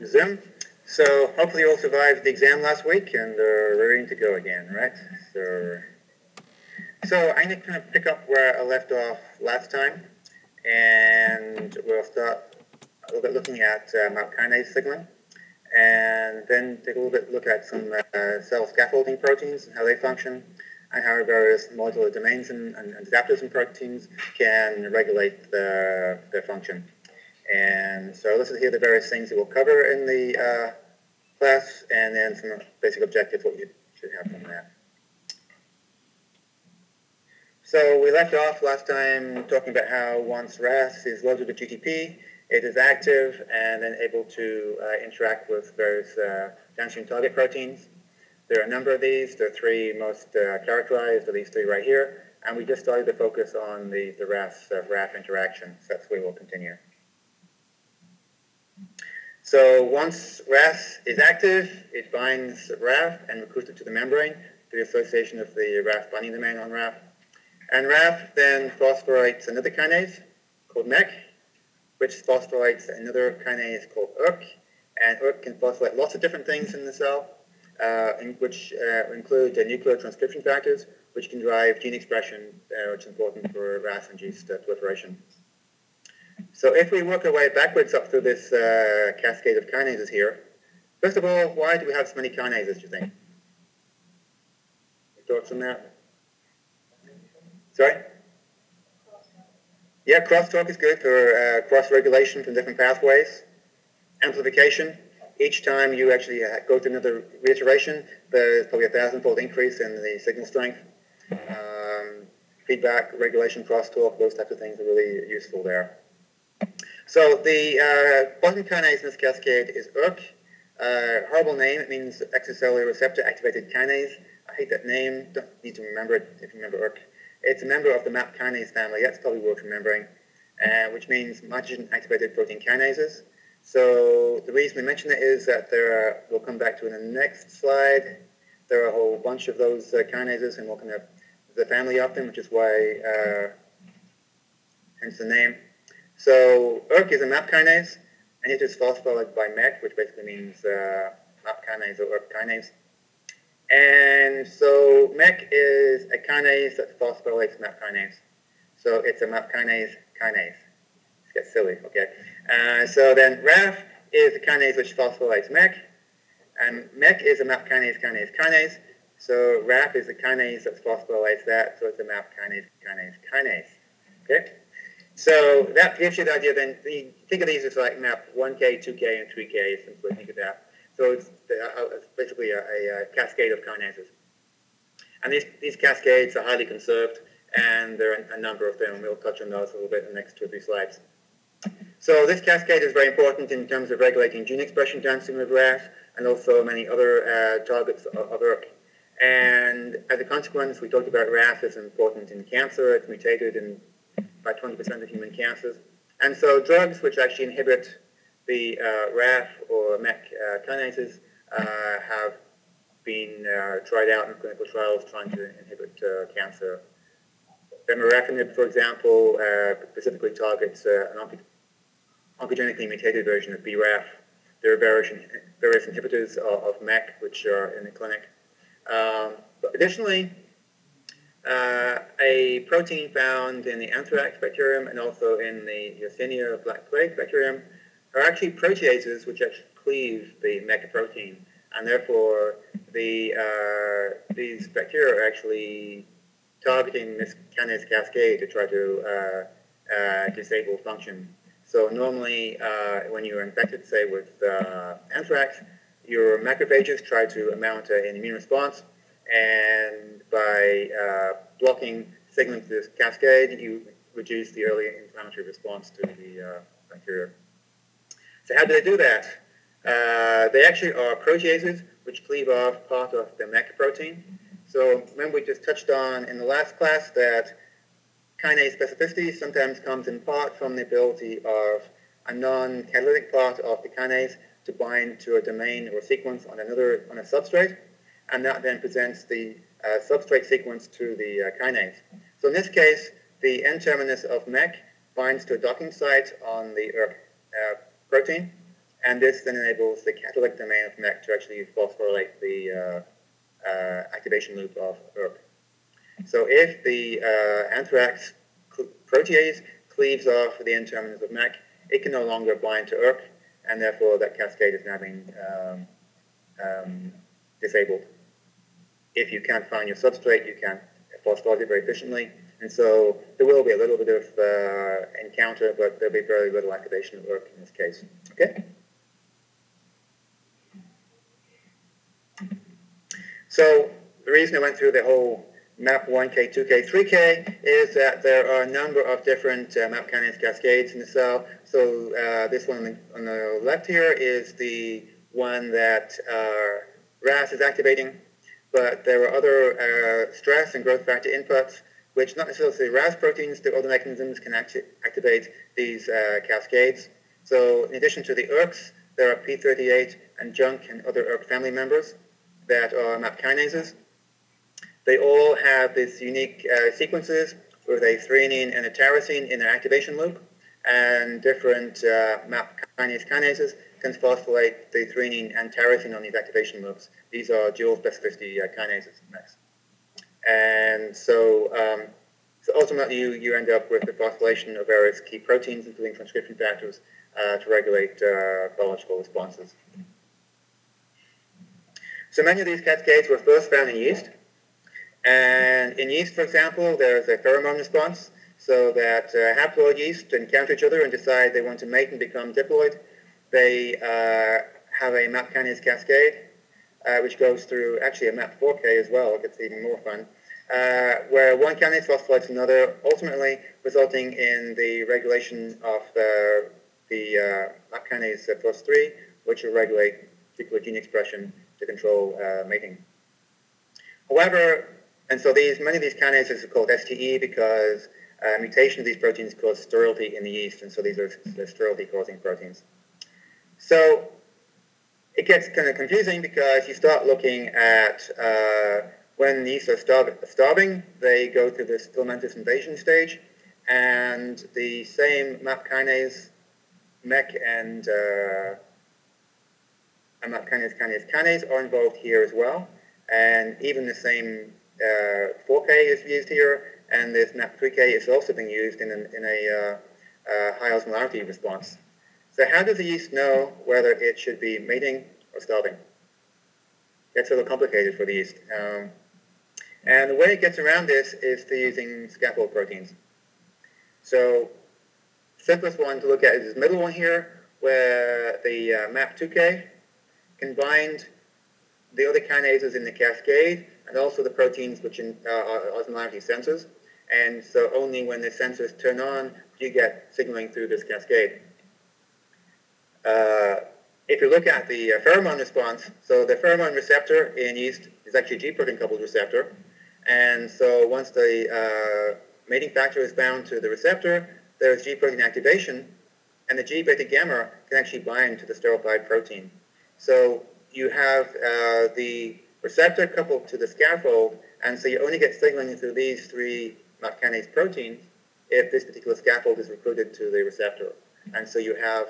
Resume. So hopefully you all survived the exam last week and are ready to go again, right? So, so I'm going to kind of pick up where I left off last time, and we'll start a little bit looking at uh, MAP kinase signaling, and then take a little bit look at some uh, cell scaffolding proteins and how they function, and how various modular domains and, and adapters in proteins can regulate the, their function. And so this is here the various things that we'll cover in the uh, class, and then some basic objectives, what you should have from that. So we left off last time talking about how once RAS is loaded with GTP, it is active and then able to uh, interact with various uh, downstream target proteins. There are a number of these. The three most uh, characterized are these three right here. And we just started to focus on the, the RAS, uh, RAF interaction. So that's where we'll continue. So once RAS is active, it binds RAF and recruits it to the membrane through the association of the RAF binding domain on RAF. And RAF then phosphorylates another kinase called MEK, which phosphorylates another kinase called ERK. And ERK can phosphorylate lots of different things in the cell, uh, in which uh, include nuclear transcription factors, which can drive gene expression, uh, which is important for RAS-induced uh, proliferation. So if we work our way backwards up through this uh, cascade of kinases here, first of all, why do we have so many kinases, do you think? Thoughts on that? Sorry? Yeah, crosstalk is good for uh, cross-regulation from different pathways. Amplification, each time you actually uh, go to another reiteration, there's probably a thousand-fold increase in the signal strength. Um, feedback, regulation, crosstalk, those types of things are really useful there. So the uh, bottom kinase in this cascade is ERK. Uh, horrible name, it means extracellular receptor activated kinase. I hate that name, don't need to remember it if you remember ERK. It's a member of the MAP kinase family, that's probably worth remembering, uh, which means mitogen activated protein kinases. So the reason we mention it is that there are, we'll come back to in the next slide, there are a whole bunch of those uh, kinases and we'll kind of, the family of them, which is why, uh, hence the name. So ERK is a MAP kinase, and it is phosphorylated by MEK, which basically means uh, MAP kinase or ERK kinase. And so MEK is a kinase that phosphorylates MAP kinase. So it's a MAP kinase kinase. It gets silly, okay? Uh, so then RAF is a kinase which phosphorylates MEK, and MEK is a MAP kinase kinase kinase. So RAF is a kinase that phosphorylates that, so it's a MAP kinase kinase kinase. Okay? So that gives you the idea then, you think of these as like map 1K, 2K, and 3K, simply think of that. So it's, uh, basically a, a, cascade of kinases. And these, these cascades are highly conserved, and there are a number of them, we'll touch on those a little bit in the next two or three slides. So this cascade is very important in terms of regulating gene expression downstream of RAS, and also many other uh, targets of ERK. And as a consequence, we talked about RAS is important in cancer, it's mutated in by 20% of human cancers. And so drugs which actually inhibit the uh, RAF or MEK uh, kinases uh, have been uh, tried out in clinical trials trying to inhibit uh, cancer. Vemurafenib, for example, specifically targets an onc oncogenically mutated version of BRAF. There are various, various inhibitors of, of MEK which are in the clinic. Um, additionally, uh, a protein found in the anthrax bacterium and also in the Yersinia black plague bacterium are actually proteases which actually cleave the MEK protein, and therefore the uh, these bacteria are actually targeting this kinase cascade to try to uh, uh disable function. So normally, uh, when you're infected, say with uh, anthrax, your macrophages try to mount an immune response and by uh, blocking signaling to this cascade, you reduce the early inflammatory response to the uh, bacteria. So how do they do that? Uh, they actually are proteases which cleave off part of the MEK protein. So remember we just touched on in the last class that kinase specificity sometimes comes in part from the ability of a non-catalytic part of the kinase to bind to a domain or sequence on another on a substrate and that then presents the substrate sequence to the uh, kinase. So in this case, the N-terminus of MEK binds to a docking site on the ERK uh, protein, and this then enables the catalytic domain of MEK to actually phosphorylate the uh, uh, activation loop of ERK. So if the uh, anthrax protease cleaves off the N-terminus of MEK, it can no longer bind to ERK, and therefore that cascade is now being um, um, disabled. If you can't find your substrate, you can't phosphorylate it very efficiently, and so there will be a little bit of uh, encounter, but there'll be very little activation of ERK in this case. Okay? So the reason I went through the whole map 1K, 2K, 3K is that there are a number of different uh, MAP kinase cascades in the cell. So uh, this one on the, on the, left here is the one that uh, RAS is activating, but there are other uh, stress and growth factor inputs which not necessarily RAS proteins, the other mechanisms can acti activate these uh, cascades. So in addition to the ERKs, there are P38 and JNK and other ERK family members that are MAP kinases. They all have these unique uh, sequences with a threonine and a tyrosine in their activation loop, and different uh, MAP kinase kinases can phosphorylate the threonine and tyrosine on these activation loops. These are dual specificity uh, kinases. And so, um, so ultimately you, you end up with the phosphorylation of various key proteins, including transcription factors, uh, to regulate uh, biological responses. So many of these cascades were first found in yeast. And in yeast, for example, there's a pheromone response, so that uh, haploid yeast encounter each other and decide they want to mate and become diploid. They uh, have a MAP kinase cascade, uh, which goes through actually a MAP4K as well. It gets even more fun uh, where one kinase phosphorylates another, ultimately resulting in the regulation of the, the uh, MAP Fus3, which will regulate particular gene expression to control uh, mating. However, and so these many of these kinases are called STE because uh, mutation of these proteins cause sterility in the yeast, and so these are sterility-causing proteins. So it gets kind of confusing because you start looking at uh, when yeast are starving, they go through this filamentous invasion stage, and the same MAP kinase, MEK, and uh, MAP kinase kinase kinase are involved here as well. And even the same uh, 4K is used here, and this MAP3K is also being used in, an, in a uh, uh, high osmolarity response. So how does the yeast know whether it should be mating or starving? It's a little complicated for the yeast. Um, and the way it gets around this is through using scaffold proteins. So simplest one to look at is this middle one here, where the uh, MAP2K can bind the other kinases in the cascade and also the proteins which in, uh, are osmolarity sensors. And so only when the sensors turn on do you get signaling through this cascade. Uh, if you look at the uh, pheromone response, so the pheromone receptor in yeast is actually a G protein coupled receptor. And so once the uh, mating factor is bound to the receptor, there's G protein activation, and the G beta gamma can actually bind to the steroid protein. So you have uh, the receptor coupled to the scaffold, and so you only get signaling through these three MAP kinase proteins if this particular scaffold is recruited to the receptor. And so you have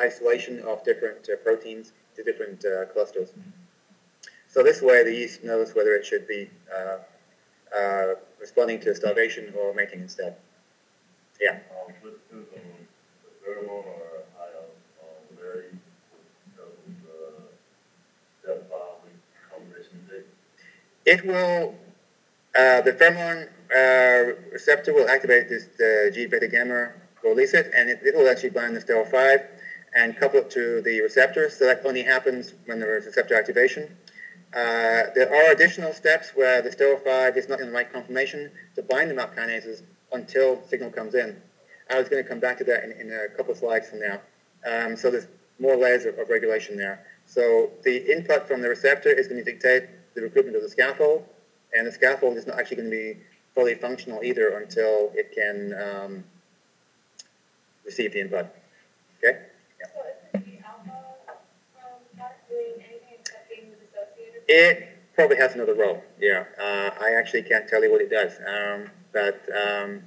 isolation of different uh, proteins to different uh, clusters. So this way the yeast knows whether it should be uh, uh, responding to starvation or mating instead. Yeah. It will, uh, the pheromone uh, receptor will activate this the G beta gamma, release it, and it, it will actually bind the STERL5 and couple it to the receptor. So that only happens when there is receptor activation. Uh, there are additional steps where the STERL5 is not in the right conformation to bind the MAP kinases until signal comes in. I was going to come back to that in, in a couple of slides from now. Um, so there's more layers of, of, regulation there. So the input from the receptor is going to dictate the recruitment of the scaffold, and the scaffold is not actually going to be fully functional either until it can um, receive the input. Okay? It probably has another role. Yeah, uh, I actually can't tell you what it does, um, but um,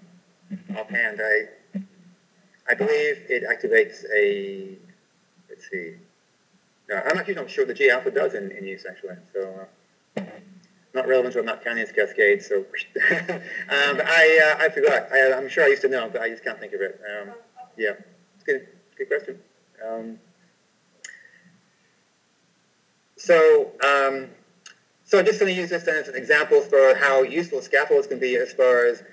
offhand, I I believe it activates a, let's see, no, I'm actually not sure the G alpha does in, in use actually. So uh, not relevant to MAP kinase cascade. So um, I uh, I forgot. I, am sure I used to know, but I just can't think of it. Um, yeah, it's good. Good question. Um, so um, so I'm just going to use this as an example for how useful scaffolds can be as far as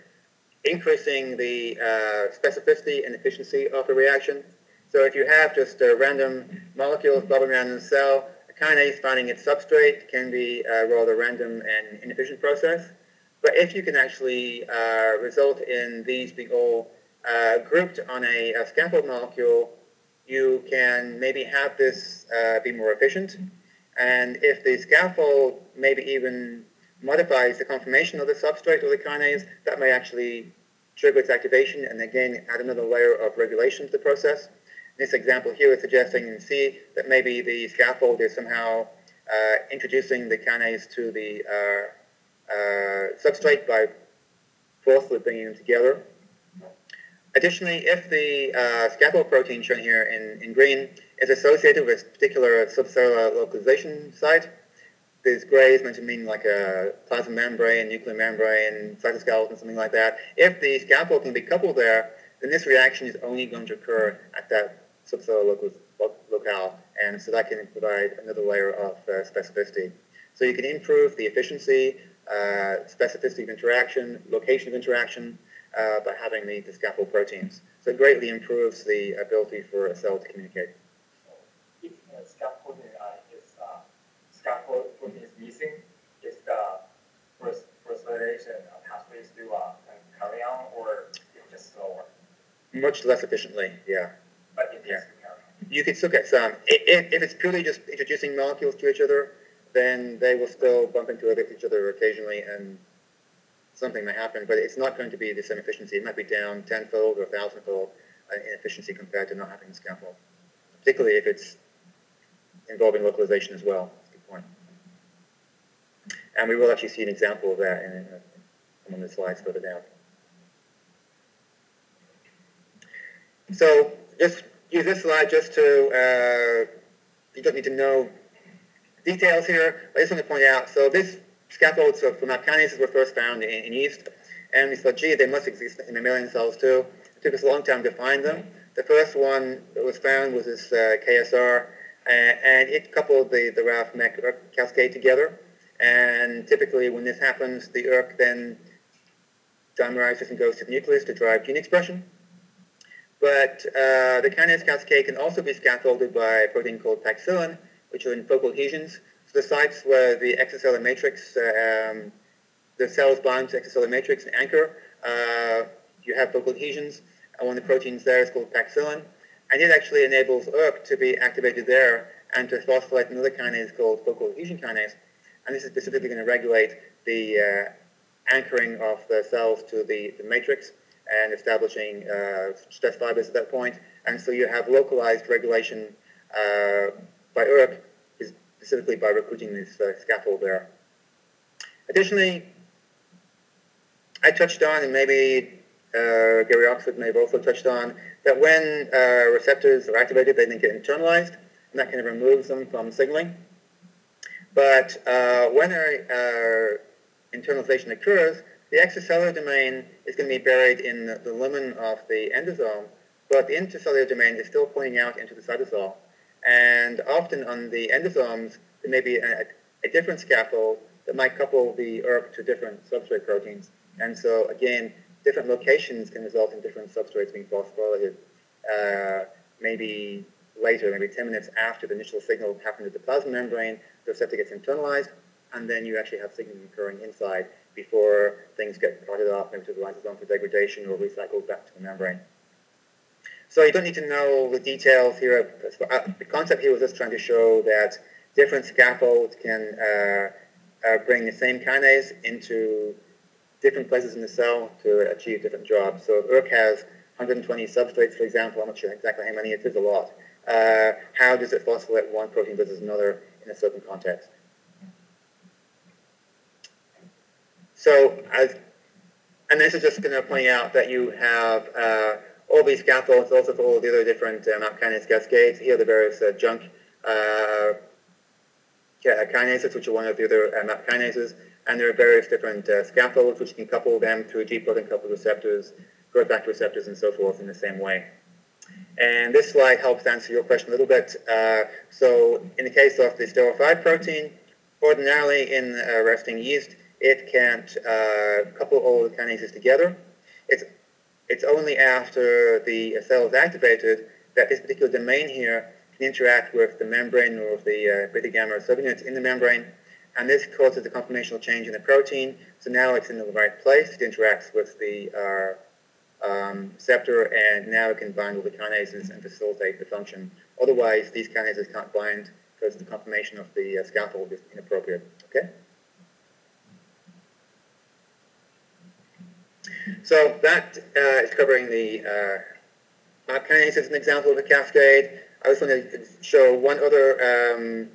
increasing the uh, specificity and efficiency of a reaction. So if you have just random molecules bobbing around in the cell, a kinase finding its substrate can be a rather random and inefficient process. But if you can actually uh, result in these being all uh, grouped on a, a, scaffold molecule, you can maybe have this uh, be more efficient. And if the scaffold maybe even modifies the conformation of the substrate or the kinase, that may actually trigger its activation and again add another layer of regulation to the process. This example here is suggesting in C that maybe the scaffold is somehow uh, introducing the kinase to the uh, uh, substrate by forcefully bringing them together. Additionally, if the uh, scaffold protein shown here in, in green is associated with a particular subcellular localization site, this gray is meant to mean like a plasma membrane, nuclear membrane, cytoskeleton, something like that. If the scaffold can be coupled there, then this reaction is only going to occur at that subcellular locale, and so that can provide another layer of uh, specificity. So you can improve the efficiency, uh, specificity of interaction, location of interaction uh, by having the, the, scaffold proteins. So it greatly improves the ability for a cell to communicate. If the scaffold is uh, scaffold protein is missing, is the phosphorylation pathway still uh, carry on, or just slower? Much less efficiently, yeah. But it yeah. You could still get some. If, if it's purely just introducing molecules to each other, then they will still bump into each other occasionally and something may happen, but it's not going to be the same efficiency. It might be down tenfold or a thousandfold uh, in efficiency compared to not having the scaffold, particularly if it's involving localization as well. That's a good point. And we will actually see an example of that in, in one of the slides further down. So just use this slide just to, uh, you don't need to know details here. I just want to point out, so this scaffolds MAP kinases were first found in, in yeast, and we thought, gee, they must exist in mammalian cells too. It took us a long time to find them. The first one that was found was this uh, KSR, and it coupled the, the RAF MEK ERK cascade together. And typically when this happens, the ERK then dimerizes and goes to the nucleus to drive gene expression. But uh, the kinase cascade can also be scaffolded by a protein called paxillin, which are in focal adhesions. The sites where the extracellular matrix, um, the cells bind to extracellular matrix and anchor, uh, you have focal adhesions. And one of the proteins there is called paxillin. And it actually enables ERK to be activated there and to phosphorylate another kinase called focal adhesion kinase. And this is specifically going to regulate the uh, anchoring of the cells to the, the matrix and establishing uh, stress fibers at that point. And so you have localized regulation uh, by ERK, specifically by recruiting this uh, scaffold there. Additionally, I touched on, and maybe uh, Gary Oxford may have also touched on, that when uh, receptors are activated, they then get internalized, and that kind of removes them from signaling. But uh, when a internalization occurs, the extracellular domain is going to be buried in the, the lumen of the endosome, but the intercellular domain is still pointing out into the cytosol. And often on the endosomes, there may be a, a different scaffold that might couple the ERK to different substrate proteins. And so, again, different locations can result in different substrates being phosphorylated. Uh, maybe later, maybe 10 minutes after the initial signal happened at the plasma membrane, the receptor gets internalized, and then you actually have signaling occurring inside before things get parted off maybe to the lysosome for degradation or recycled back to the membrane. So you don't need to know the details here. Uh, the concept here was just trying to show that different scaffolds can uh, uh, bring the same kinase into different places in the cell to achieve different jobs. So if ERK has 120 substrates, for example, I'm not sure exactly how many, it is a lot. Uh, how does it phosphorylate one protein versus another in a certain context? So, as, and this is just going to point out that you have uh, all these scaffolds, also for all the other different uh, MAP kinase cascades. Here are the various uh, JNK uh, kinases, which are one of the other uh, MAP kinases. And there are various different uh, scaffolds which can couple them through G-protein coupled receptors, growth factor receptors, and so forth in the same way. And this slide helps answer your question a little bit. Uh, so in the case of the sterol 5 protein, ordinarily in uh, resting yeast, it can't uh, couple all the kinases together. It's, it's only after the cell is activated that this particular domain here can interact with the membrane or the uh, beta gamma subunits in the membrane and this causes a conformational change in the protein. So now it's in the right place. It interacts with the uh, um, receptor, and now it can bind with the kinases and facilitate the function. Otherwise, these kinases can't bind because the conformation of the uh, scaffold is inappropriate. Okay. So that uh, is covering the uh, kinase as an example of a cascade. I was going to show one other um,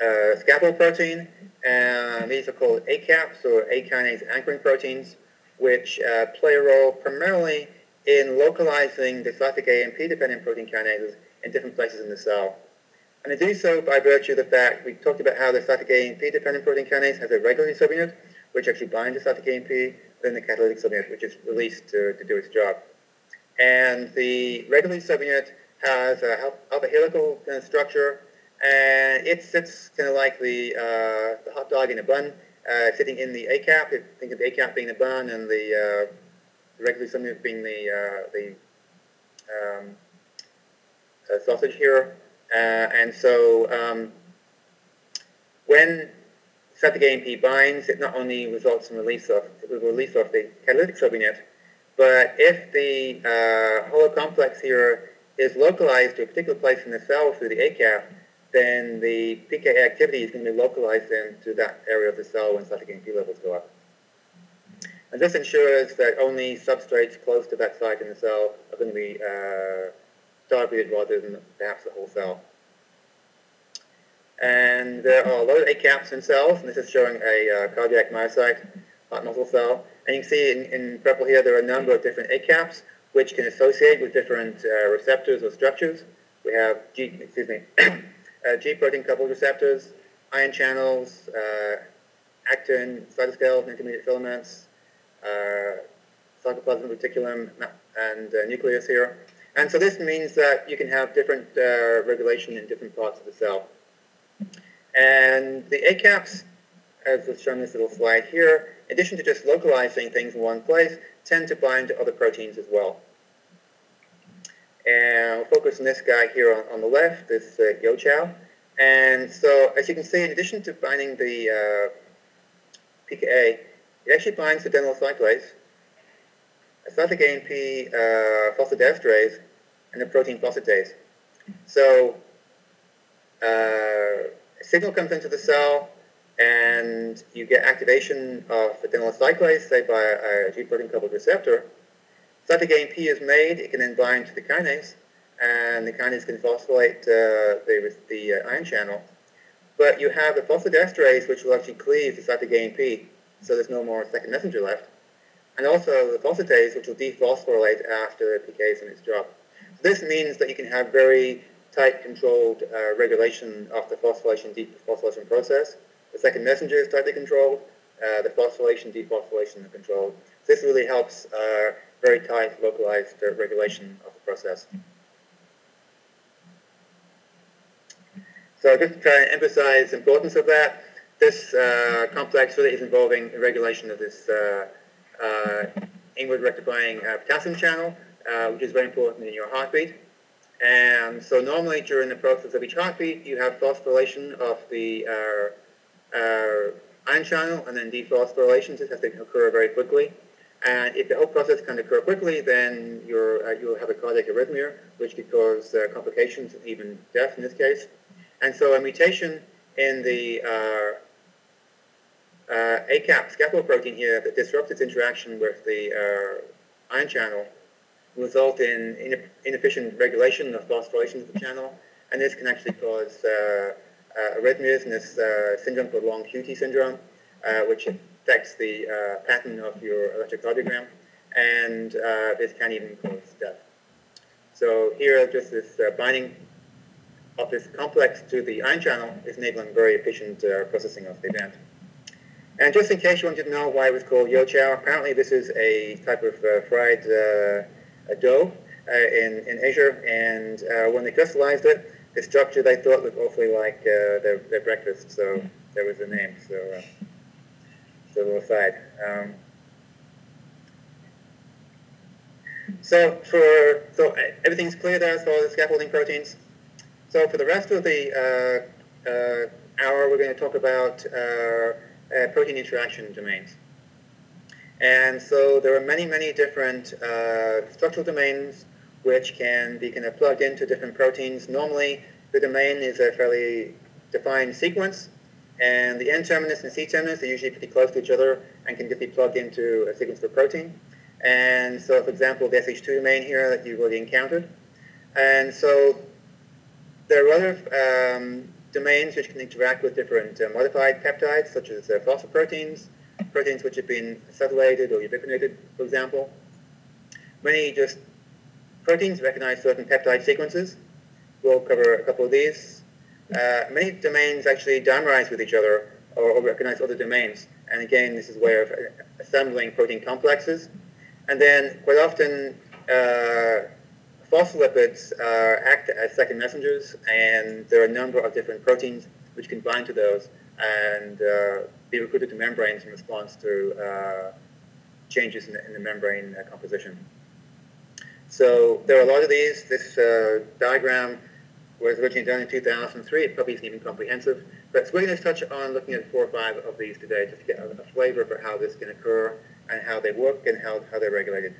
uh, scaffold protein, and these are called AKAPs or A kinase anchoring proteins, which uh, play a role primarily in localizing the cyclic AMP dependent protein kinases in different places in the cell. And they do so by virtue of the fact we talked about how the cyclic AMP dependent protein kinase has a regulatory subunit, which actually binds the cyclic AMP, then the catalytic subunit, which is released to, to do its job. And the regulatory subunit has a alpha helical kind of structure and it sits kind of like the, uh, the hot dog in a bun, uh, sitting in the AKAP. Think of the AKAP being the bun and the, uh, the subunit being the, uh, the um, uh, sausage here. Uh, and so um, when cyclic AMP binds, it not only results in release of, release of the catalytic subunit, but if the uh, complex here is localized to a particular place in the cell through the AKAP, then the PK activity is going to be localized into that area of the cell when cyclic AMP levels go up. And this ensures that only substrates close to that site in the cell are going to be uh, targeted rather than perhaps the whole cell. And there are a lot of AKAPs in cells, and this is showing a uh, cardiac myocyte, heart muscle cell. And you can see in, in, purple here there are a number of different AKAPs which can associate with different uh, receptors or structures. We have G, excuse me, uh, G protein coupled receptors, ion channels, uh, actin, cytoskeleton, intermediate filaments, uh, sarcoplasmic reticulum, and uh, nucleus here. And so this means that you can have different regulation in different parts of the cell. And the AKAPs, as is shown in this little slide here, in addition to just localizing things in one place, tend to bind to other proteins as well. And I'll focus on this guy here on, on the left, this uh, Yotiao. And so, as you can see, in addition to binding the uh, PKA, it actually binds the adenyl cyclase, cyclic AMP uh, phosphodiesterase, and the protein phosphatase. So, uh, signal comes into the cell, and you get activation of adenyl cyclase, say by a, G protein coupled receptor, Cyclic AMP is made, it can then bind to the kinase, and the kinase can phosphorylate uh, the, the uh, ion channel. But you have the phosphodiesterase, which will actually cleave the cyclic AMP, so there's no more second messenger left. And also the phosphatase, which will dephosphorylate after the PK is in its job. So this means that you can have very tight controlled uh, regulation of the phosphorylation dephosphorylation process. The second messenger is tightly controlled. Uh, the phosphorylation dephosphorylation is controlled. This really helps uh, very tight localized uh, regulation of the process. So just to try and emphasize the importance of that, this uh, complex really is involving the regulation of this uh, inward rectifying potassium channel, which is very important in your heartbeat. And so normally during the process of each heartbeat, you have phosphorylation of the ion channel and then dephosphorylation. This has to occur very quickly. And if the whole process can occur quickly, then you're, uh, you'll have a cardiac arrhythmia, which could cause uh, complications, even death in this case. And so a mutation in the uh, uh AKAP scaffold protein here that disrupts its interaction with the uh, ion channel result in inefficient regulation of phosphorylation of the channel. And this can actually cause uh, arrhythmias in this syndrome called long QT syndrome, which affects the uh, pattern of your electrocardiogram. and uh, this can even cause death. So here, just this uh, binding of this complex to the ion channel is enabling very efficient uh, processing of the event. And just in case you wanted to know why it was called Yotiao, apparently this is a type of uh, fried uh, dough uh, in, in Asia, and uh, when they crystallized it, the structure they thought looked awfully like uh, their, their breakfast, so there was the name. So, uh, so a little aside. Um, so for so everything's clear there as far as scaffolding proteins. So for the rest of the uh, uh, hour, we're going to talk about uh, uh, protein interaction domains. And so there are many, many different uh, structural domains which can be kind of plugged into different proteins. Normally, the domain is a fairly defined sequence, and the N-terminus and C-terminus are usually pretty close to each other and can be plugged into a sequence of a protein. And so, for example, the SH2 domain here that you've already encountered. And so there are other um, domains which can interact with different uh, modified peptides, such as uh, phosphoproteins, proteins which have been acetylated or ubiquinated, for example. Many just proteins recognize certain peptide sequences. We'll cover a couple of these. Uh, many domains actually dimerize with each other or, or, recognize other domains. And again, this is a way of assembling protein complexes. And then quite often, uh, phospholipids uh, act as second messengers, and there are a number of different proteins which can bind to those and uh, be recruited to membranes in response to uh, changes in the, in the membrane uh, composition. So there are a lot of these. This uh, diagram was originally done in 2003. It probably isn't even comprehensive. But so we're going to touch on looking at four or five of these today just to get a, flavor for how this can occur and how they work and how, how they're regulated.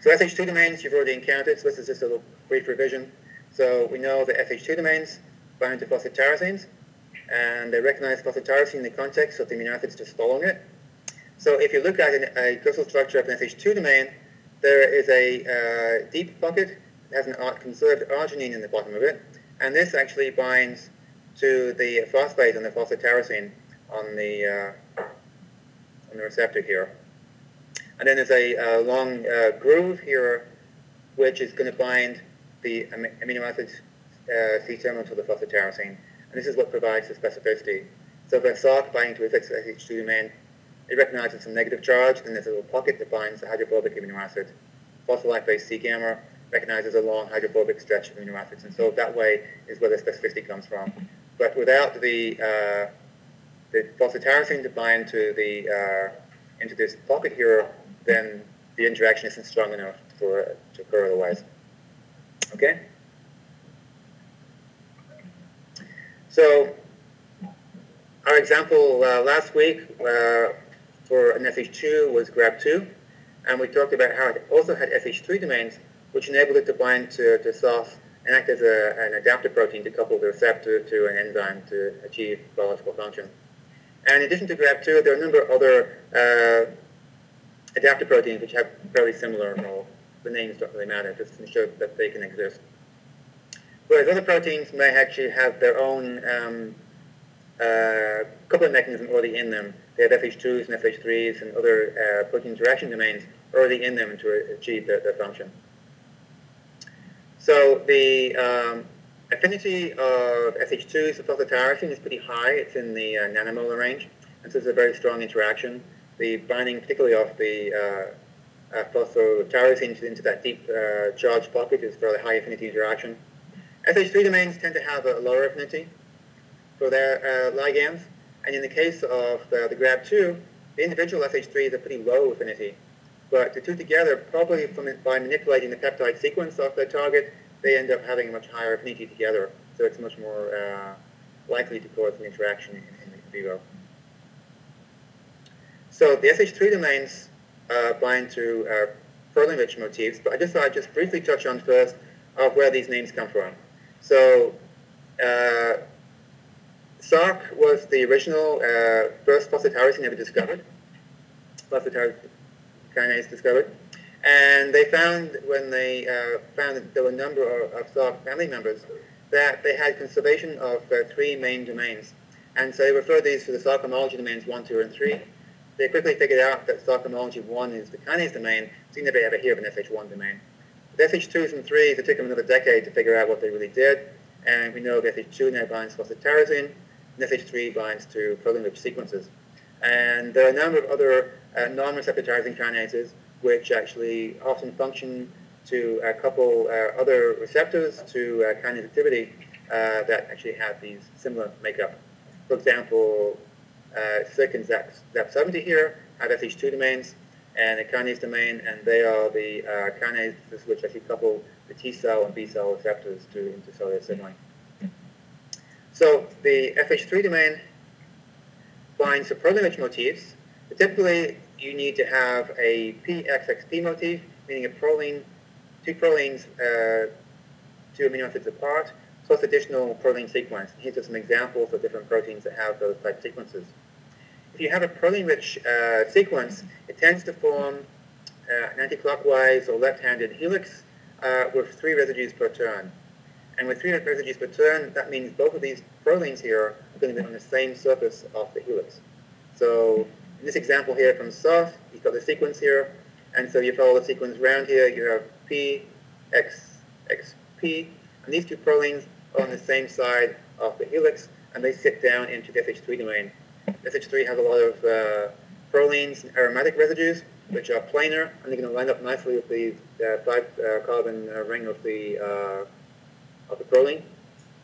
So SH2 domains you've already encountered, so this is just a little brief revision. So we know that SH2 domains bind to phosphotyrosines, and they recognize phosphotyrosine in the context of the amino acids just following it. So if you look at an, a crystal structure of an SH2 domain, there is a uh, deep pocket that has an conserved arginine in the bottom of it, and this actually binds to the phosphate and the phosphotyrosine on the, uh, on the receptor here. And then there's a, a long uh, groove here, which is going to bind the amino acids uh, C-terminal to the phosphotyrosine. And this is what provides the specificity. So if a Src binding to a fixed SH2 domain, it recognizes some negative charge, then there's a little pocket that binds the hydrophobic amino acid. Phospholipase C-gamma recognizes a long hydrophobic stretch of amino acids, and so that way is where the specificity comes from. But without the uh, the phosphotyrosine to bind to the uh, into this pocket here, then the interaction isn't strong enough for to occur otherwise. Okay? So our example uh, last week uh, for an SH2 was Grb2, and we talked about how it also had SH3 domains, which enabled it to bind to, to SOS and act as a, an adapter protein to couple the receptor to an enzyme to achieve biological function. And in addition to Grb2, there are a number of other uh, adaptive proteins which have very similar, well, the names don't really matter, just to show that they can exist. Whereas other proteins may actually have their own um, uh, coupling mechanism already in them. They have SH2s and SH3s and other uh, protein interaction domains already in them to achieve their, their function. So the um, affinity of SH2 to phosphotyrosine is pretty high. It's in the uh, nanomolar range, and so it's a very strong interaction the binding particularly of the uh, uh, phosphotyrosine into that deep uh, charged pocket is a fairly high affinity interaction. SH3 domains tend to have a lower affinity for their uh, ligands, and in the case of uh, the Grb2, the individual SH3 is a pretty low affinity. But the two together, probably from, by manipulating the peptide sequence of the target, they end up having a much higher affinity together, so it's much more uh, likely to cause an interaction in, in vivo. So the SH3 domains uh, bind to uh, Proline-Rich motifs, but I just thought I'd just briefly touch on first of where these names come from. So uh, Src was the original uh, first phosphotyrosine ever discovered, phosphotyrosine kinase discovered. And they found, when they uh, found that there were a number of, of Src family members, that they had conservation of uh, three main domains. And so they refer these to the Src homology domains 1, 2, and 3 they quickly figured out that Src homology 1 is the kinase domain, so you never ever hear of an SH1 domain. With SH2s and 3s, it took them another decade to figure out what they really did, and we know that SH2 now binds phosphotyrosine, and SH3 binds to proline-rich sequences. And there are a number of other uh, non-receptor tyrosine kinases which actually often function to uh, couple uh, other receptors to uh, kinase activity uh, that actually have these similar makeup. For example, uh, Syk and ZAP70 here have SH2 domains and the kinase domain, and they are the uh, kinases which actually couple the T cell and B cell receptors to intercellular signaling. So the SH3 domain binds to proline-rich motifs. But typically, you need to have a PXXP motif, meaning a proline, two prolines, uh, two amino acids apart, plus additional proline sequence. Here's just some examples of different proteins that have those type sequences. If you have a proline-rich uh, sequence, it tends to form uh, an anticlockwise or left-handed helix uh, with three residues per turn. And with three residues per turn, that means both of these proteins here are going to be on the same surface of the helix. So in this example here from SOS, you've got the sequence here, and so you follow the sequence around here, you have P, X, X, P, and these two prolines are on the same side of the helix, and they sit down into the SH3 domain. SH3 has a lot of uh, prolines and aromatic residues, which are planar, and they're going to line up nicely with the uh, five-carbon uh, ring of the uh, of the proline,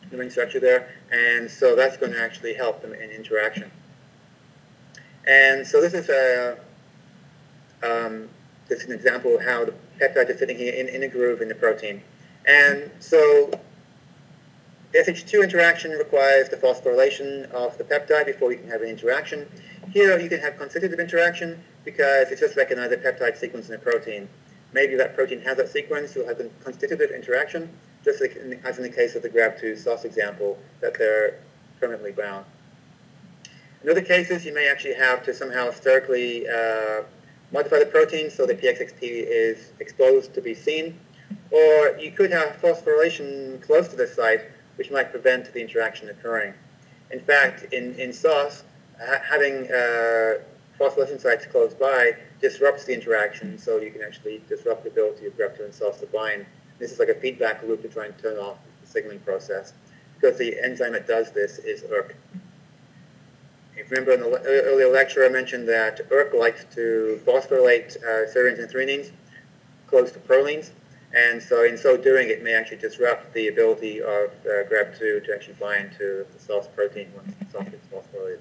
the ring structure there, and so that's going to actually help them in interaction. And so this is a um, an example of how the peptide is sitting here in, in a groove in the protein. And so the SH2 interaction requires the phosphorylation of the peptide before you can have an interaction. Here you can have constitutive interaction because it's just recognized a peptide sequence in a protein. Maybe that protein has that sequence, you'll have a constitutive interaction, just like in, as in the case of the Grb2 SOS example, that they're permanently bound. In other cases, you may actually have to somehow sterically uh, modify the protein so the PXXP is exposed to be seen. Or you could have phosphorylation close to the site which might prevent the interaction occurring. In fact, in, in SOS, ha having uh, phosphorylation sites close by disrupts the interaction, so you can actually disrupt the ability of Grb2 and SOS to bind. This is like a feedback loop to try and turn off the signaling process, because the enzyme that does this is ERK. If you remember in the earlier lecture, I mentioned that ERK likes to phosphorylate uh, serines and threonines close to prolines. And so in so doing, it may actually disrupt the ability of uh, Grb2 to actually bind to the SOS protein once the SOS gets phosphorylated.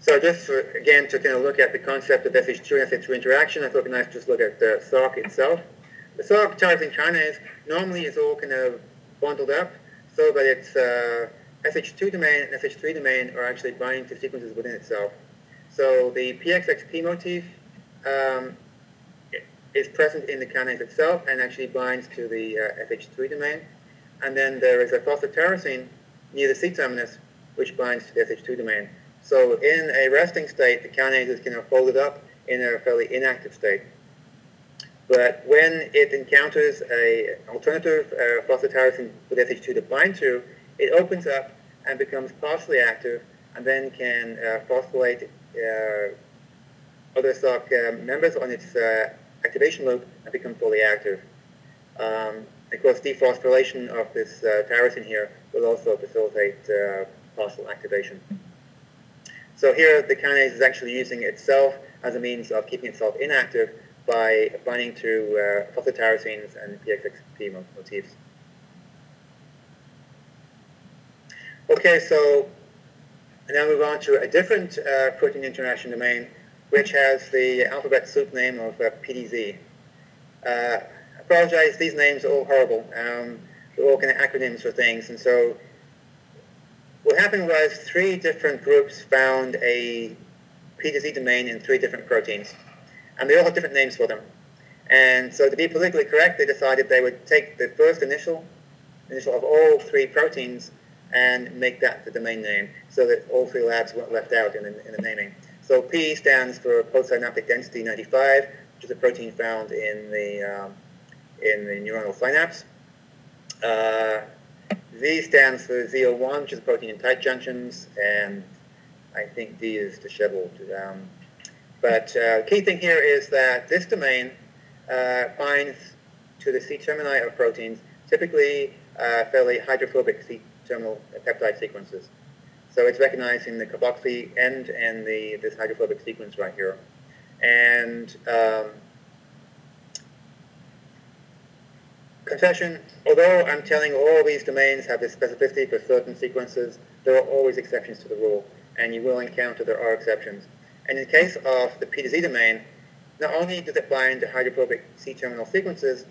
So just for, again to kind of look at the concept of SH2 and SH2 interaction, I thought it would be nice to just look at the Src itself. The Src tyrosine kinase normally is all kind of bundled up so that its uh, SH2 domain and SH3 domain are actually binding to sequences within itself. So the PXXP motif um, is present in the kinase itself and actually binds to the uh, SH3 domain. And then there is a phosphotyrosine near the C-terminus which binds to the SH2 domain. So in a resting state, the kinase is kind of folded up in a fairly inactive state. But when it encounters an alternative uh, phosphotyrosine with SH2 to bind to, it opens up and becomes partially active and then can uh, phosphorylate other Src uh, members on its uh, activation loop and become fully active. Um, of course, dephosphorylation of this tyrosine here will also facilitate partial activation. So here the kinase is actually using itself as a means of keeping itself inactive by binding to uh, phosphotyrosines and PXXP motifs. Okay, so and now move on to a different uh, protein interaction domain, which has the alphabet soup name of uh, PDZ. Uh, apologize, these names are all horrible. Um, they're all kind of acronyms for things. And so what happened was three different groups found a PDZ domain in three different proteins. And they all have different names for them. And so to be politically correct, they decided they would take the first initial, initial of all three proteins and make that the domain name so that all three labs weren't left out in the, in the naming. So P stands for postsynaptic density 95, which is a protein found in the, um, in the neuronal synapse. Uh, Z stands for ZO1, which is a protein in tight junctions, and I think D is disheveled. Um, but uh, key thing here is that this domain uh, binds to the C-termini of proteins, typically uh, fairly hydrophobic C-terminal peptide sequences. So it's recognizing the carboxy end and the this hydrophobic sequence right here. And um, confession, although I'm telling all these domains have this specificity for certain sequences, there are always exceptions to the rule, and you will encounter there are exceptions. And in the case of the PDZ domain, not only does it bind to hydrophobic C-terminal sequences,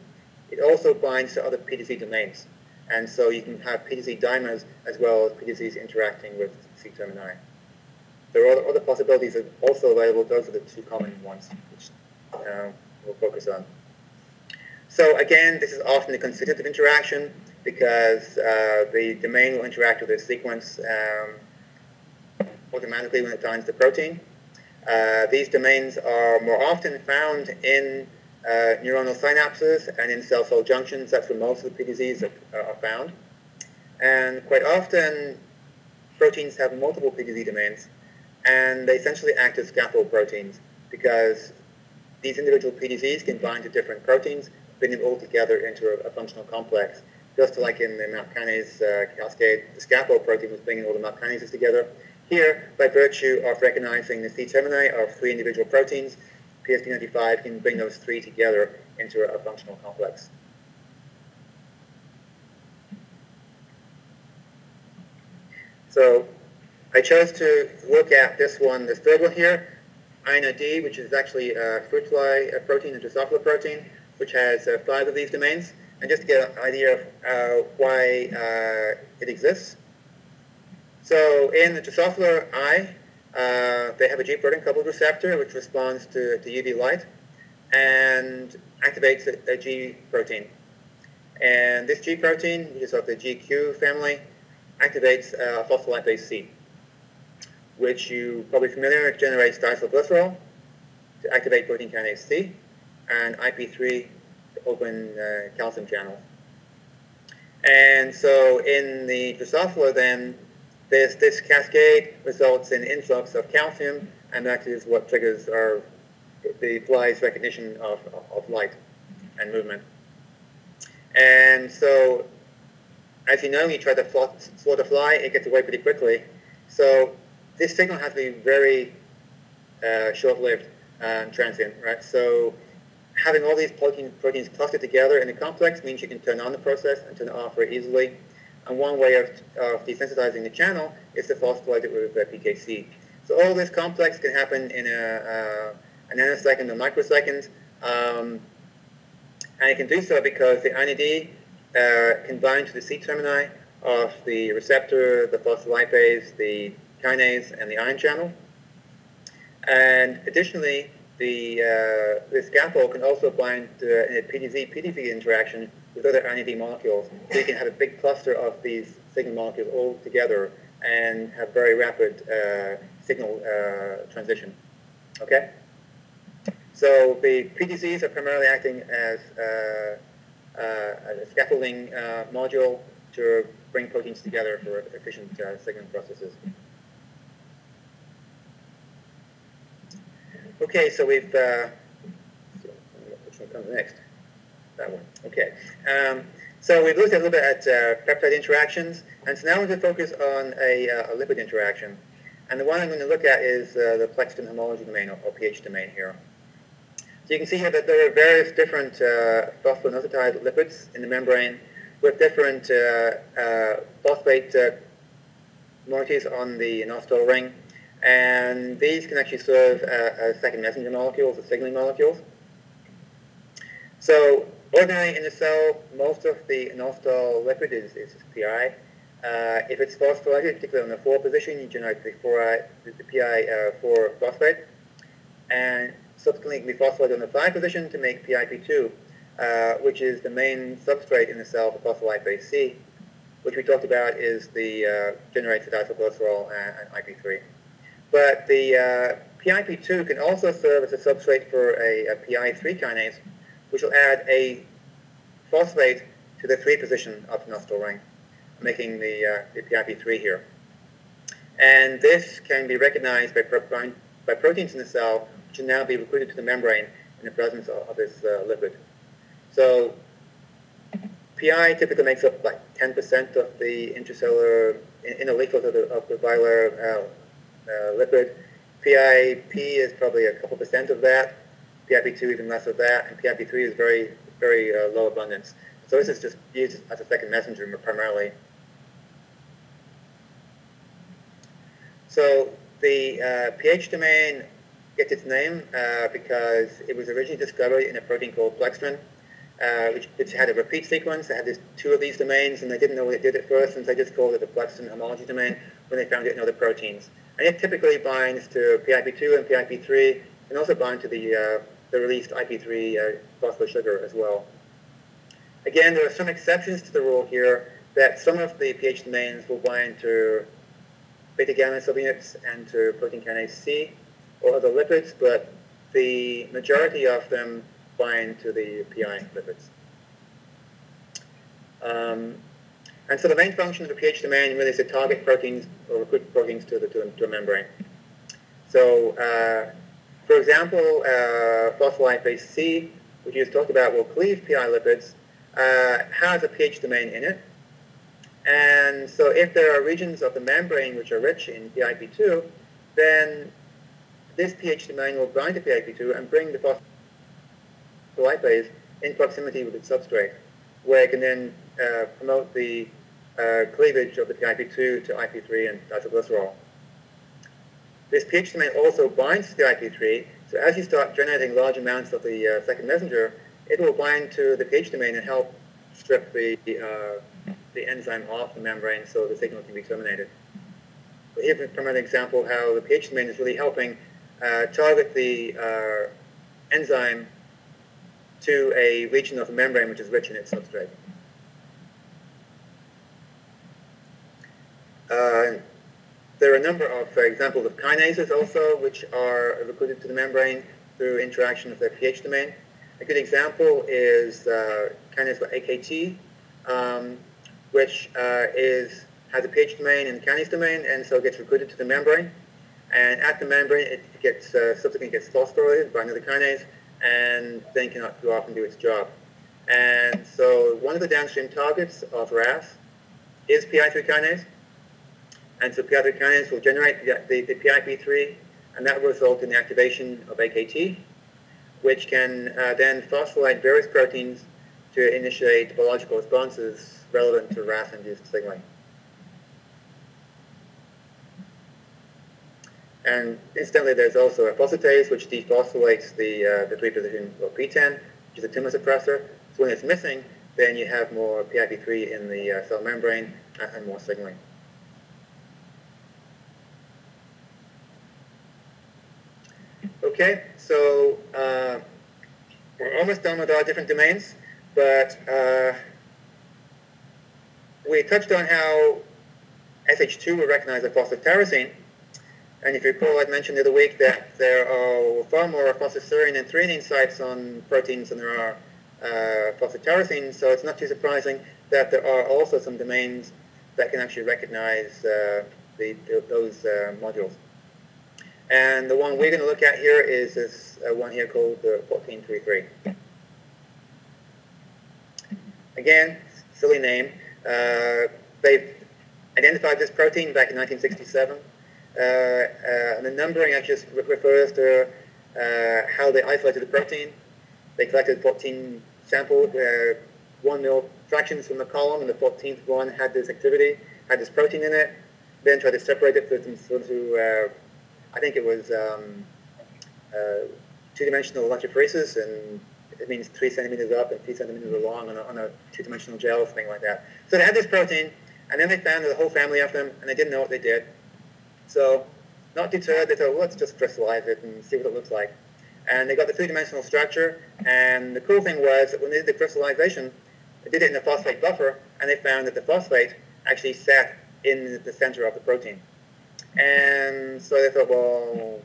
it also binds to other PDZ domains. And so you can have PDZ dimers as well as PDZs interacting with C-termini. There are other possibilities that are also available. Those are the two common ones, which uh, we'll focus on. So again, this is often a constitutive interaction because uh, the domain will interact with the sequence um, automatically when it binds the protein. Uh, these domains are more often found in uh, neuronal synapses and in cell-cell junctions. That's where most of the PDZs are, are found. And quite often, proteins have multiple PDZ domains, and they essentially act as scaffold proteins because these individual PDZs can bind to different proteins, bring them all together into a, a functional complex. Just like in the MAP kinase uh, cascade, the scaffold protein was bringing all the MAP kinases together. Here, by virtue of recognizing the C-termini of three individual proteins, PSD95 can bring those three together into a, a functional complex. So I chose to look at this one, this third one here, InaD, which is actually a fruit fly a protein, a Drosophila protein, which has uh, five of these domains. And just to get an idea of uh, why uh, it exists. So in the Drosophila eye, uh, they have a G protein coupled receptor which responds to, to UV light and activates a, a G protein. And this G protein, which is of the GQ family, activates uh, phospholipase C, which you probably familiar with generates diacylglycerol to activate protein kinase C, and IP3 to open uh, calcium channels. And so in the Drosophila then, this, this cascade results in influx of calcium, and that is what triggers our, the fly's recognition of, of light and movement. And so, as you know, you try to float a fly, it gets away pretty quickly. So this signal has to be very uh, short-lived and transient, right? So having all these protein, proteins clustered together in a complex means you can turn on the process and turn it off very easily. And one way of, of desensitizing the channel is to phosphorylate it with PKC. So all this complex can happen in a, a nanosecond or microsecond. Um, and it can do so because the InaD uh, can bind to the C-termini of the receptor, the phospholipase, the kinase, and the ion channel. And additionally, the, uh, the scaffold can also bind uh, in a PDZ-PDZ interaction with other InaD molecules. So you can have a big cluster of these signal molecules all together and have very rapid uh, signal uh, transition. Okay? So the PDZs are primarily acting as uh, uh a scaffolding uh, module to bring proteins together for efficient uh, signaling processes. Okay, so we've, which one comes next? That one. Okay. Um, so we've looked a little bit at uh, peptide interactions, and so now we're going to focus on a, uh, a, lipid interaction. And the one I'm going to look at is uh, the pleckstrin homology domain, or, or, pH domain here. So you can see here that there are various different uh, phosphoinositide lipids in the membrane with different uh, uh, phosphate moieties on the inositol ring. And these can actually serve as second messenger molecules, or signaling molecules. So Ordinarily in the cell, most of the inositol liquid is, is PI. Uh, if it's phosphorylated, particularly on the 4 position, you generate the, 4, the, the PI4 uh, phosphate. And subsequently it can be phosphorylated on the 5 position to make PIP2, uh, which is the main substrate in the cell for phospholipase C, which we talked about is the uh, generates the and, and IP3. But the uh, PIP2 can also serve as a substrate for a, a PI3 kinase, which will add a phosphate to the 3 position of the inositol ring. making the, uh, the PIP3 here. And this can be recognized by, pro- by proteins in the cell, which can now be recruited to the membrane in the presence of, of this uh, lipid. So PI typically makes up like 10% of the intracellular inner leaflet of the, of the viral uh, uh, lipid. PIP is probably a couple percent of that. PIP2 even less of that, and PIP3 is very, very uh, low abundance. So this is just used as a second messenger primarily. So the uh, pH domain gets its name uh, because it was originally discovered in a protein called pleckstrin, uh, which, which, had a repeat sequence. It had this, two of these domains, and they didn't know what it did at first, and they just called it the pleckstrin homology domain when they found it in other proteins. And it typically binds to PIP2 and PIP3, and also bind to the, uh, the released IP3 uh, phosphosugar as well. Again, there are some exceptions to the rule here that some of the pH domains will bind to beta-gamma subunits and to protein kinase C or other lipids, but the majority of them bind to the PI lipids. Um, and so the main function of the pH domain really is to target proteins or recruit proteins to, the, to, to a membrane. So, uh, for example, uh, phospholipase C, which you just talked about, will cleave PI lipids, uh, has a pH domain in it, and so if there are regions of the membrane which are rich in PIP2, then this pH domain will bind to PIP2 and bring the phospholipase in proximity with its substrate, where it can then uh, promote the uh, cleavage of the PIP2 to IP3 and diacylglycerol. This pH domain also binds to the IP3, so as you start generating large amounts of the uh, second messenger, it will bind to the pH domain and help strip the uh, the enzyme off the membrane so the signal can be terminated. But here's from an example how the pH domain is really helping uh, target the uh, enzyme to a region of the membrane which is rich in its substrate. There are a number of examples of kinases also which are recruited to the membrane through interaction with their pH domain. A good example is uh, kinase AKT. Um, which uh, is has a pH domain and kinase domain, and so gets recruited to the membrane. And at the membrane, it gets uh, subsequently gets phosphorylated by another kinase, and then cannot go off and do its job. And so one of the downstream targets of RAS is PI3 kinase. And so PI3 kinase will generate the, the, the PIP3, and that will result in the activation of AKT, which can uh, then phosphorylate various proteins to initiate biological responses relevant to RAS-induced signaling. And incidentally, there's also a phosphatase which dephosphorates the, uh, the 3-position or PTEN, which is a tumor suppressor. So when it's missing, then you have more PIP3 in the uh, cell membrane and more signaling. Okay, so uh, we're almost done with our different domains, but uh, we touched on how SH2 will recognize a phosphotyrosine. And if you recall, I mentioned the other week that there are far more phosphoserine and threonine sites on proteins than there are uh, phosphotyrosine, so it's not too surprising that there are also some domains that can actually recognize uh, the, those uh, modules. And the one we're going to look at here is this uh, one here called the 1433. Again, silly name. Uh, they identified this protein back in 1967. Uh, uh, and the numbering actually refers to how they isolated the protein. They collected 14 samples, one mil fractions from the column, and the 14th one had this activity, had this protein in it. Then tried to separate it into, uh, I think it was um, uh, two-dimensional electrophoresis, and it means three centimeters up and three centimeters long on a, on a two-dimensional gel, something like that. So they had this protein, and then they found the whole family of them, and they didn't know what they did. So not deterred, they thought, well, let's just crystallize it and see what it looks like. And they got the three-dimensional structure, and the cool thing was that when they did the crystallization, they did it in a phosphate buffer, and they found that the phosphate actually sat in the center of the protein. And so they thought, well,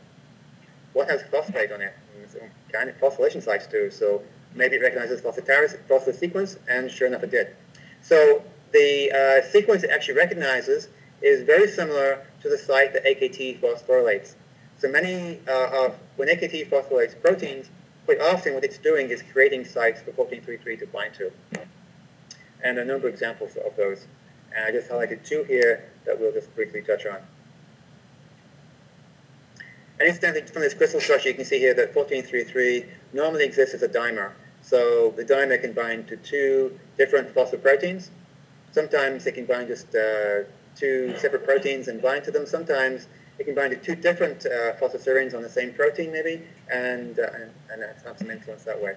what has phosphate on it? kind of phosphorylation sites do. So maybe it recognizes phosphosequence, and sure enough, it did. So the uh, sequence it actually recognizes is very similar to the site that AKT phosphorylates. So many uh, of, when AKT phosphorylates proteins, quite often what it's doing is creating sites for 1433 to bind to. And a number of examples of those. And I just highlighted two here that we'll just briefly touch on. And incidentally, from this crystal structure, you can see here that 1433 normally exists as a dimer. So the dimer can bind to two different phosphoproteins. Sometimes it can bind just uh, two separate proteins and bind to them. Sometimes it can bind to two different uh, phosphoserines on the same protein, maybe, and, uh, and, and have some influence that way.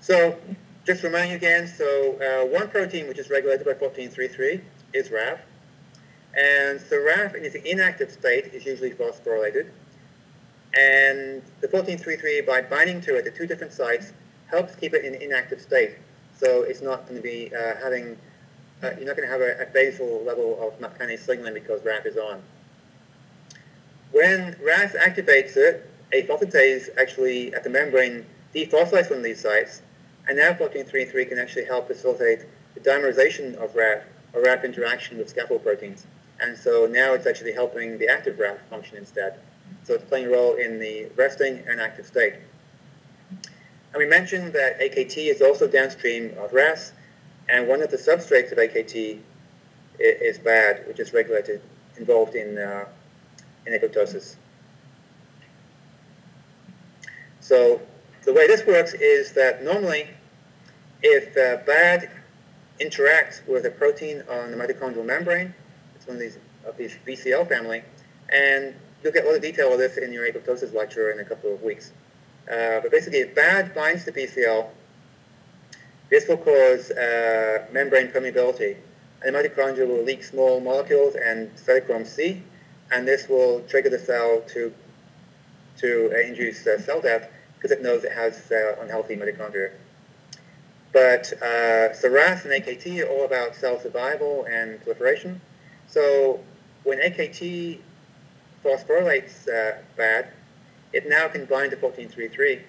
So just remind you again, so uh, one protein which is regulated by 1433 is RAF. And RAF in its inactive state is usually phosphorylated. And the 1433, by binding to it at two different sites, helps keep it in inactive state. So it's not going to be uh, having, uh, you're not going to have a, a, basal level of MAP kinase signaling because RAF is on. When RAF activates it, a phosphatase actually at the membrane dephosphorylates one of these sites, and now 1433 can actually help facilitate the dimerization of RAF, or RAF interaction with scaffold proteins. And so now it's actually helping the active RAF function instead. So it's playing a role in the resting and active state. And we mentioned that AKT is also downstream of RAS, and one of the substrates of AKT is BAD, which is regulated, involved in, uh, in apoptosis. So the way this works is that normally if uh, BAD interacts with a protein on the mitochondrial membrane, of these of these BCL family, and you'll get all the detail of this in your apoptosis lecture in a couple of weeks. Uh, but basically, if BAD binds to BCL, this will cause uh, membrane permeability, and the mitochondria will leak small molecules and cytochrome C, and this will trigger the cell to to uh, induce uh, cell death because it knows it has uh, unhealthy mitochondria. But uh, and AKT are all about cell survival and proliferation. So when AKT phosphorylates uh, BAD, it now can bind to 1433.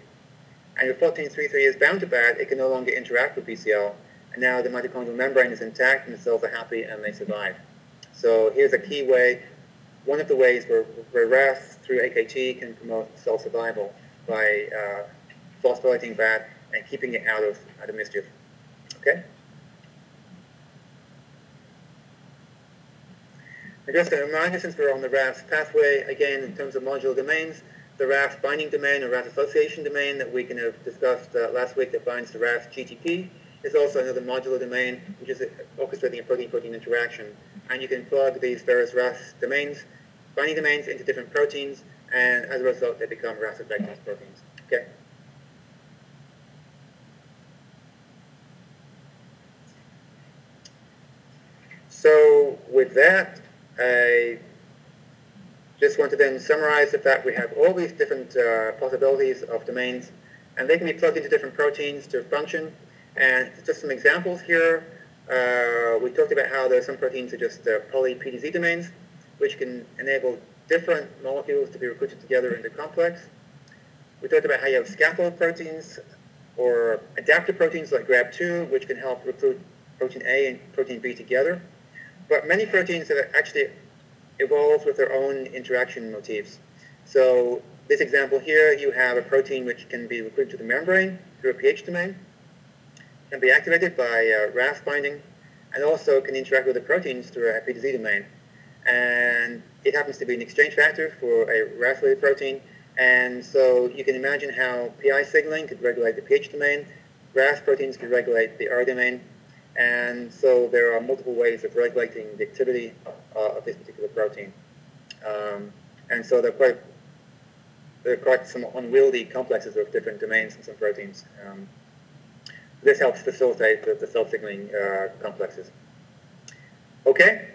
And if 1433 is bound to BAD, it can no longer interact with BCL. And now the mitochondrial membrane is intact and the cells are happy and they survive. So here's a key way, one of the ways where, where RAS through AKT can promote cell survival by uh, phosphorylating BAD and keeping it out of, out of mischief. Okay? And just a reminder, since we're on the RAS pathway, again, in terms of modular domains, the RAS binding domain or RAS association domain that we kind of discussed uh, last week that binds to RAS GTP is also another modular domain, which is orchestrating a protein-protein interaction. And you can plug these various RAS domains, binding domains into different proteins, and as a result, they become RAS effector proteins. Okay. So with that, I just want to then summarize the fact we have all these different uh, possibilities of domains, and they can be plugged into different proteins to function. And just some examples here. Uh, we talked about how there are some proteins are just uh, poly-PDZ domains, which can enable different molecules to be recruited together into complex. We talked about how you have scaffold proteins or adaptive proteins like Grb2, which can help recruit protein A and protein B together. But many proteins have actually evolved with their own interaction motifs. So this example here, you have a protein which can be recruited to the membrane through a pH domain, can be activated by uh, RAS binding, and also can interact with the proteins through a PDZ domain. And it happens to be an exchange factor for a RAS-related protein, and so you can imagine how PI signaling could regulate the pH domain, RAS proteins could regulate the R domain, and so there are multiple ways of regulating the activity uh, of this particular protein. Um, and so there are quite there are quite some unwieldy complexes of different domains in some proteins. Um, this helps facilitate the, the cell signaling uh, complexes. Okay,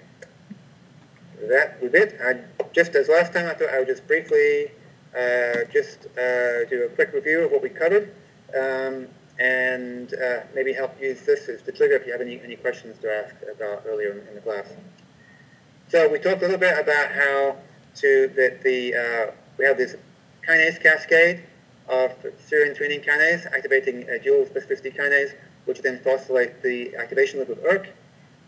that was it. I, just as last time, I thought I would just briefly uh, just uh, do a quick review of what we covered. Um, and uh, maybe help use this as the trigger if you have any, any questions to ask about earlier in, in the class. So we talked a little bit about how to that the uh, we have this kinase cascade of serine threonine kinase activating a dual specificity kinase which then phosphorylate the activation loop of ERK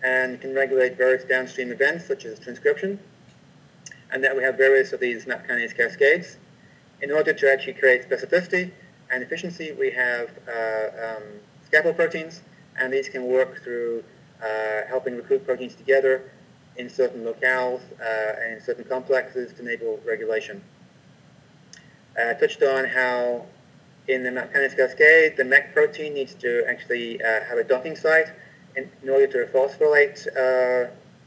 and can regulate various downstream events such as transcription. And then we have various of these MAP kinase cascades. In order to actually create specificity and efficiency, we have uh, um, scaffold proteins, and these can work through uh, helping recruit proteins together in certain locales uh, and in certain complexes to enable regulation. I uh, touched on how in the kinase cascade, the MEK protein needs to actually uh, have a docking site in, in order to phosphorylate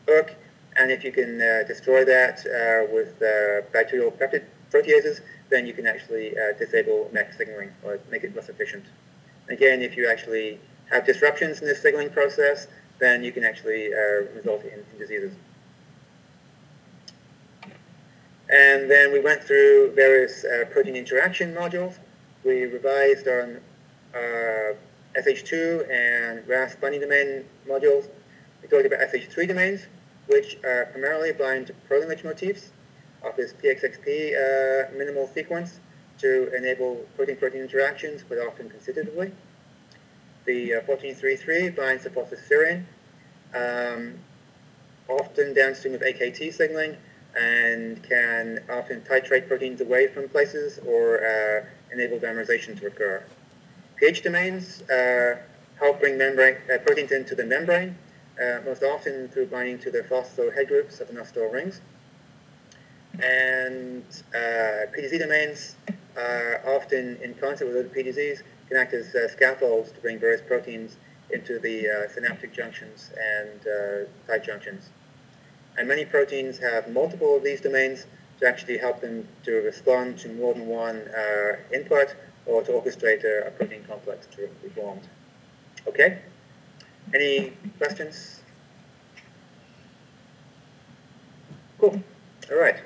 ERK, and if you can destroy that with bacterial proteases, then you can actually uh, disable MEK signaling or make it less efficient. Again, if you actually have disruptions in this signaling process, then you can actually result in, in diseases. And then we went through various uh, protein interaction modules. We revised our uh, SH2 and RAS binding domain modules. We talked about SH3 domains, which are primarily bind to proline-rich motifs of this PXXP uh, minimal sequence to enable protein-protein interactions, but often constitutively. The uh, 1433 binds to phosphoserine, um, often downstream of AKT signaling, and can often titrate proteins away from places or uh, enable dimerization to occur. pH domains uh, help bring membrane, uh, proteins into the membrane, uh, most often through binding to the phospho head groups of the inositol rings. And uh, PDZ domains are often in concert with other PDZs can act as uh, scaffolds to bring various proteins into the synaptic junctions and tight junctions. And many proteins have multiple of these domains to actually help them to respond to more than one uh, input or to orchestrate a, a, protein complex to be formed. Okay? Any questions? Cool. All right.